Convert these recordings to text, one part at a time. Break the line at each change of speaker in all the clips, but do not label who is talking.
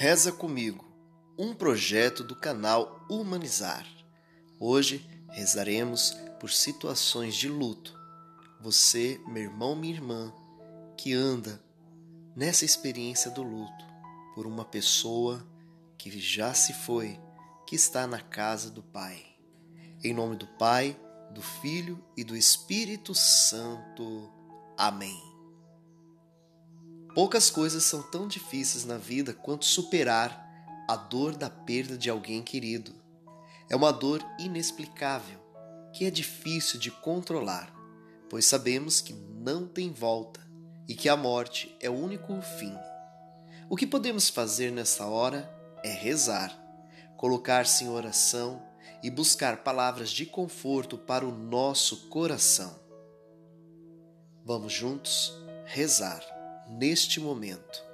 Reza comigo, um projeto do canal Humanizar. Hoje rezaremos por situações de luto. Você, meu irmão, minha irmã, que anda nessa experiência do luto por uma pessoa que já se foi, que está na casa do Pai. Em nome do Pai, do Filho e do Espírito Santo. Amém. Poucas coisas são tão difíceis na vida quanto superar a dor da perda de alguém querido. É uma dor inexplicável que é difícil de controlar, pois sabemos que não tem volta e que a morte é o único fim. O que podemos fazer nessa hora é rezar, colocar-se em oração e buscar palavras de conforto para o nosso coração. Vamos juntos rezar neste momento.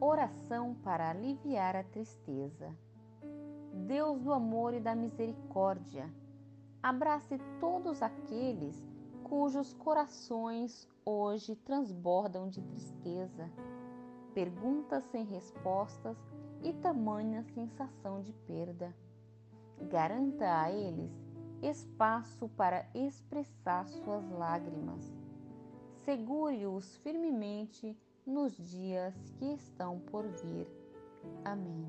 Oração para aliviar a tristeza. Deus do amor e da misericórdia, abrace todos aqueles cujos corações hoje transbordam de tristeza, perguntas sem respostas e tamanha sensação de perda. Garanta a eles espaço para expressar suas lágrimas. Segure-os firmemente nos dias que estão por vir. Amém.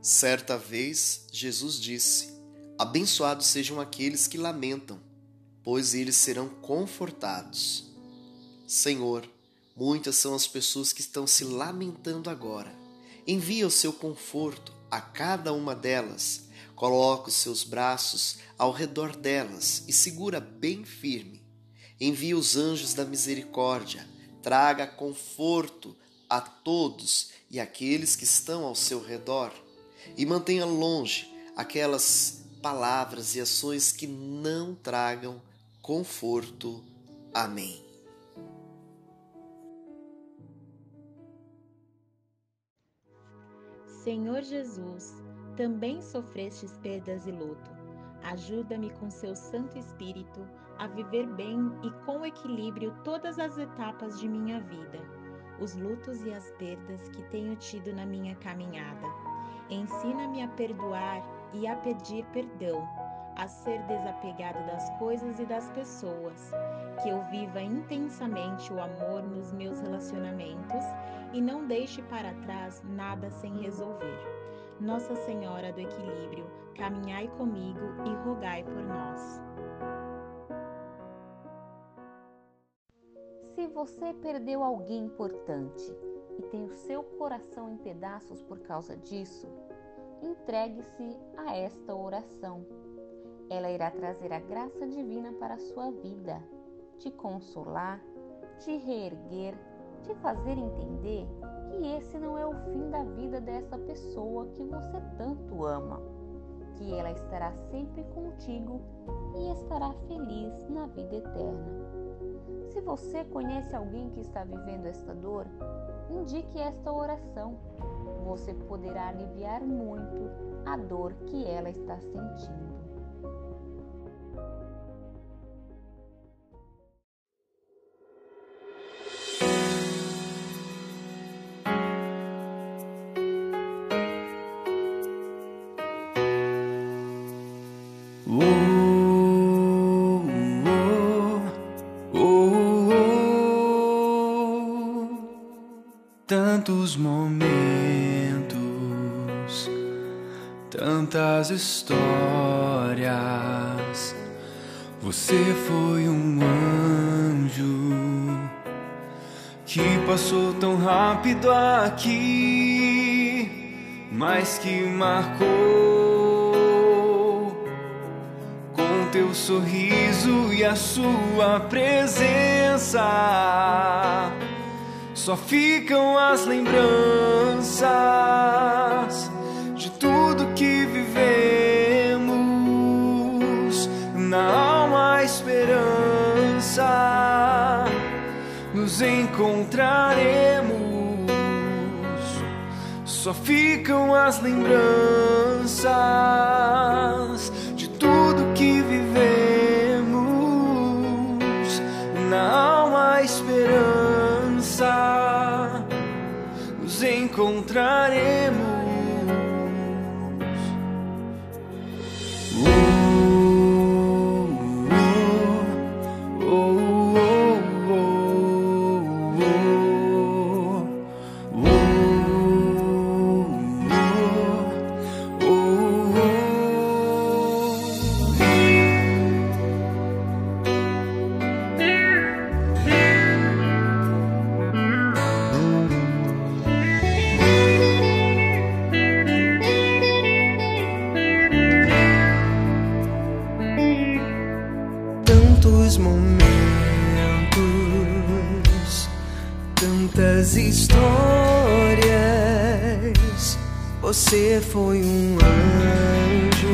Certa vez, Jesus disse: Abençoados sejam aqueles que lamentam, pois eles serão confortados. Senhor, muitas são as pessoas que estão se lamentando agora. Envia o seu conforto a cada uma delas, coloca os seus braços ao redor delas e segura bem firme. Envia os anjos da misericórdia, traga conforto a todos e aqueles que estão ao seu redor, e mantenha longe aquelas palavras e ações que não tragam conforto. Amém.
Senhor Jesus, também sofrestes perdas e luto. Ajuda-me com seu Santo Espírito a viver bem e com equilíbrio todas as etapas de minha vida, os lutos e as perdas que tenho tido na minha caminhada. Ensina-me a perdoar e a pedir perdão, a ser desapegado das coisas e das pessoas, que eu viva intensamente o amor nos meus relacionamentos e não deixe para trás nada sem resolver. Nossa Senhora do Equilíbrio, caminhai comigo e rogai por nós.
Se você perdeu alguém importante e tem o seu coração em pedaços por causa disso, entregue-se a esta oração. Ela irá trazer a graça divina para a sua vida, te consolar, te reerguer te fazer entender que esse não é o fim da vida dessa pessoa que você tanto ama, que ela estará sempre contigo e estará feliz na vida eterna. Se você conhece alguém que está vivendo esta dor, indique esta oração. Você poderá aliviar muito a dor que ela está sentindo.
Tantos momentos, tantas histórias. Você foi um anjo que passou tão rápido aqui, mas que marcou com teu sorriso e a sua presença só ficam as lembranças de tudo que vivemos. Na alma a esperança nos encontraremos. Só ficam as lembranças
encontraremos. Tantas histórias. Você foi um anjo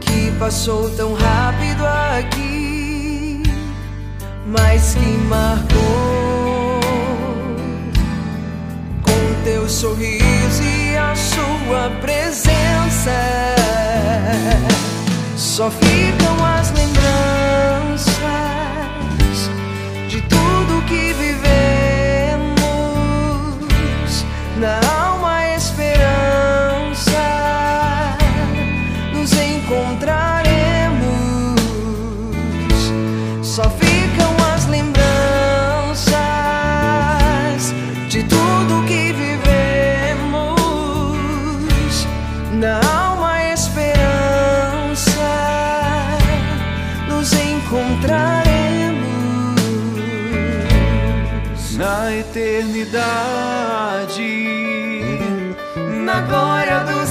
que passou tão rápido aqui, mas que marcou com teu sorriso e a sua presença. Só ficam as lembranças Na alma esperança, nos encontraremos. Na eternidade, na glória do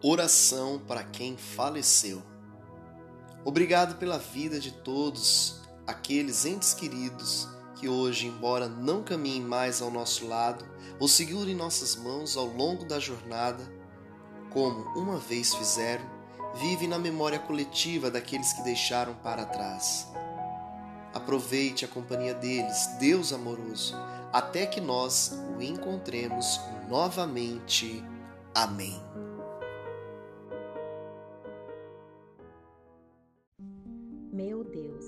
Oração para quem faleceu. Obrigado pela vida de todos aqueles entes queridos que hoje, embora não caminhem mais ao nosso lado ou segurem nossas mãos ao longo da jornada, como uma vez fizeram, vivem na memória coletiva daqueles que deixaram para trás. Aproveite a companhia deles, Deus amoroso, até que nós o encontremos novamente. Amém.
Meu Deus,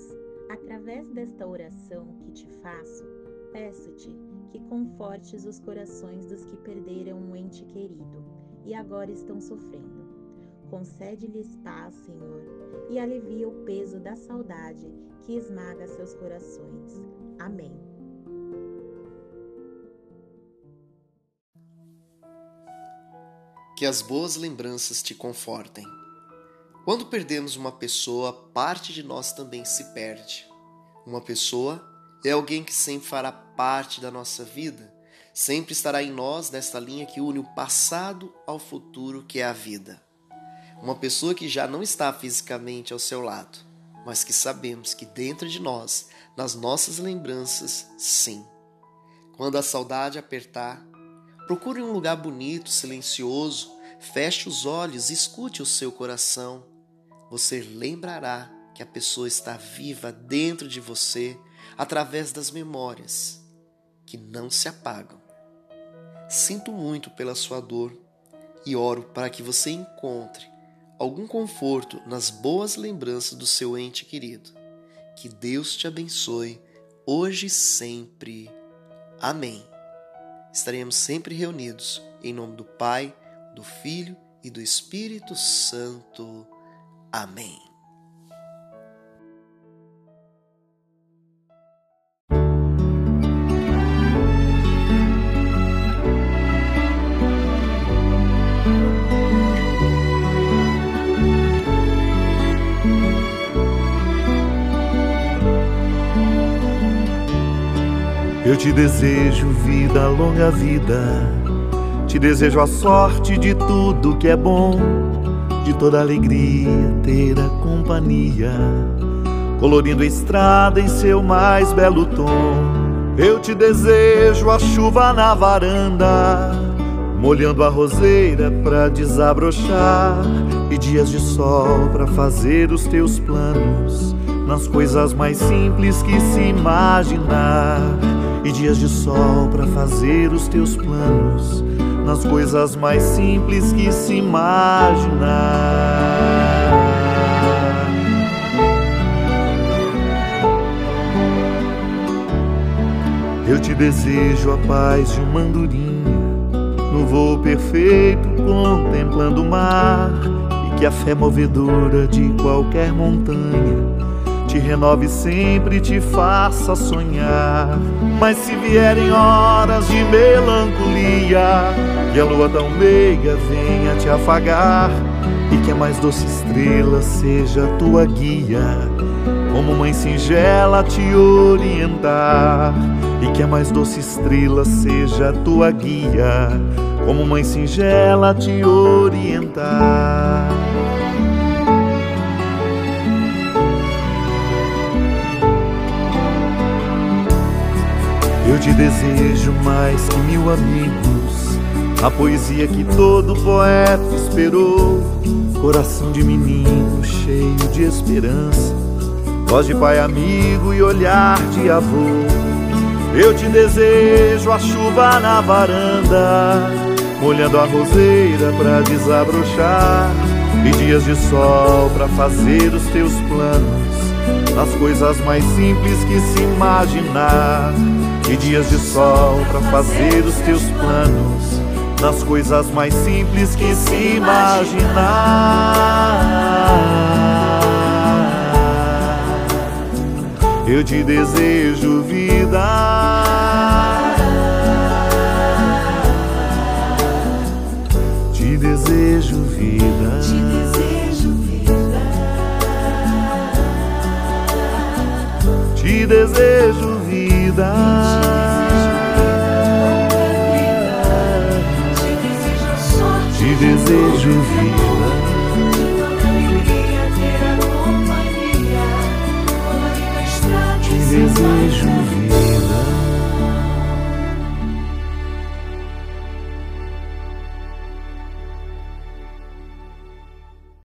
através desta oração que te faço, peço-te que confortes os corações dos que perderam um ente querido e agora estão sofrendo. Concede-lhes paz, Senhor, e alivia o peso da saudade que esmaga seus corações. Amém.
Que as boas lembranças te confortem. Quando perdemos uma pessoa, parte de nós também se perde. Uma pessoa É alguém que sempre fará parte da nossa vida, sempre estará em nós nesta linha que une o passado ao futuro, que é a vida. Uma pessoa que já não está fisicamente ao seu lado, mas que sabemos que dentro de nós, nas nossas lembranças, sim. Quando a saudade apertar, procure um lugar bonito, silencioso, feche os olhos escute o seu coração. Você lembrará que a pessoa está viva dentro de você através das memórias que não se apagam. Sinto muito pela sua dor e oro para que você encontre algum conforto nas boas lembranças do seu ente querido. Que Deus te abençoe hoje e sempre. Amém. Estaremos sempre reunidos em nome do Pai, do Filho e do Espírito Santo. Amém.
Eu te desejo vida, longa vida. Te desejo a sorte de tudo que é bom, de toda alegria ter a companhia, colorindo a estrada em seu mais belo tom. Eu te desejo a chuva na varanda, molhando a roseira pra desabrochar, e dias de sol pra fazer os teus planos, nas coisas mais simples que se imaginar e dias de sol para fazer os teus planos nas coisas mais simples que se imaginar. Eu te desejo a paz de uma andorinha no voo perfeito contemplando o mar e que a fé movedora de qualquer montanha te renove sempre e te faça sonhar. Mas se vierem horas de melancolia, que a lua tão meiga venha te afagar, e que a mais doce estrela seja tua guia, como mãe singela te orientar, e que a mais doce estrela seja tua guia, como mãe singela te orientar. Eu te desejo mais que mil amigos, a poesia que todo poeta esperou, coração de menino cheio de esperança, voz de pai amigo e olhar de avô. Eu te desejo a chuva na varanda, molhando a roseira pra desabrochar, e dias de sol pra fazer os teus planos, nas coisas mais simples que se imaginar e dias de sol para fazer os teus planos nas coisas mais simples que se imaginar. Eu te desejo vida. Te desejo vida.
Te desejo vida.
Te desejo vida. Desejo vida.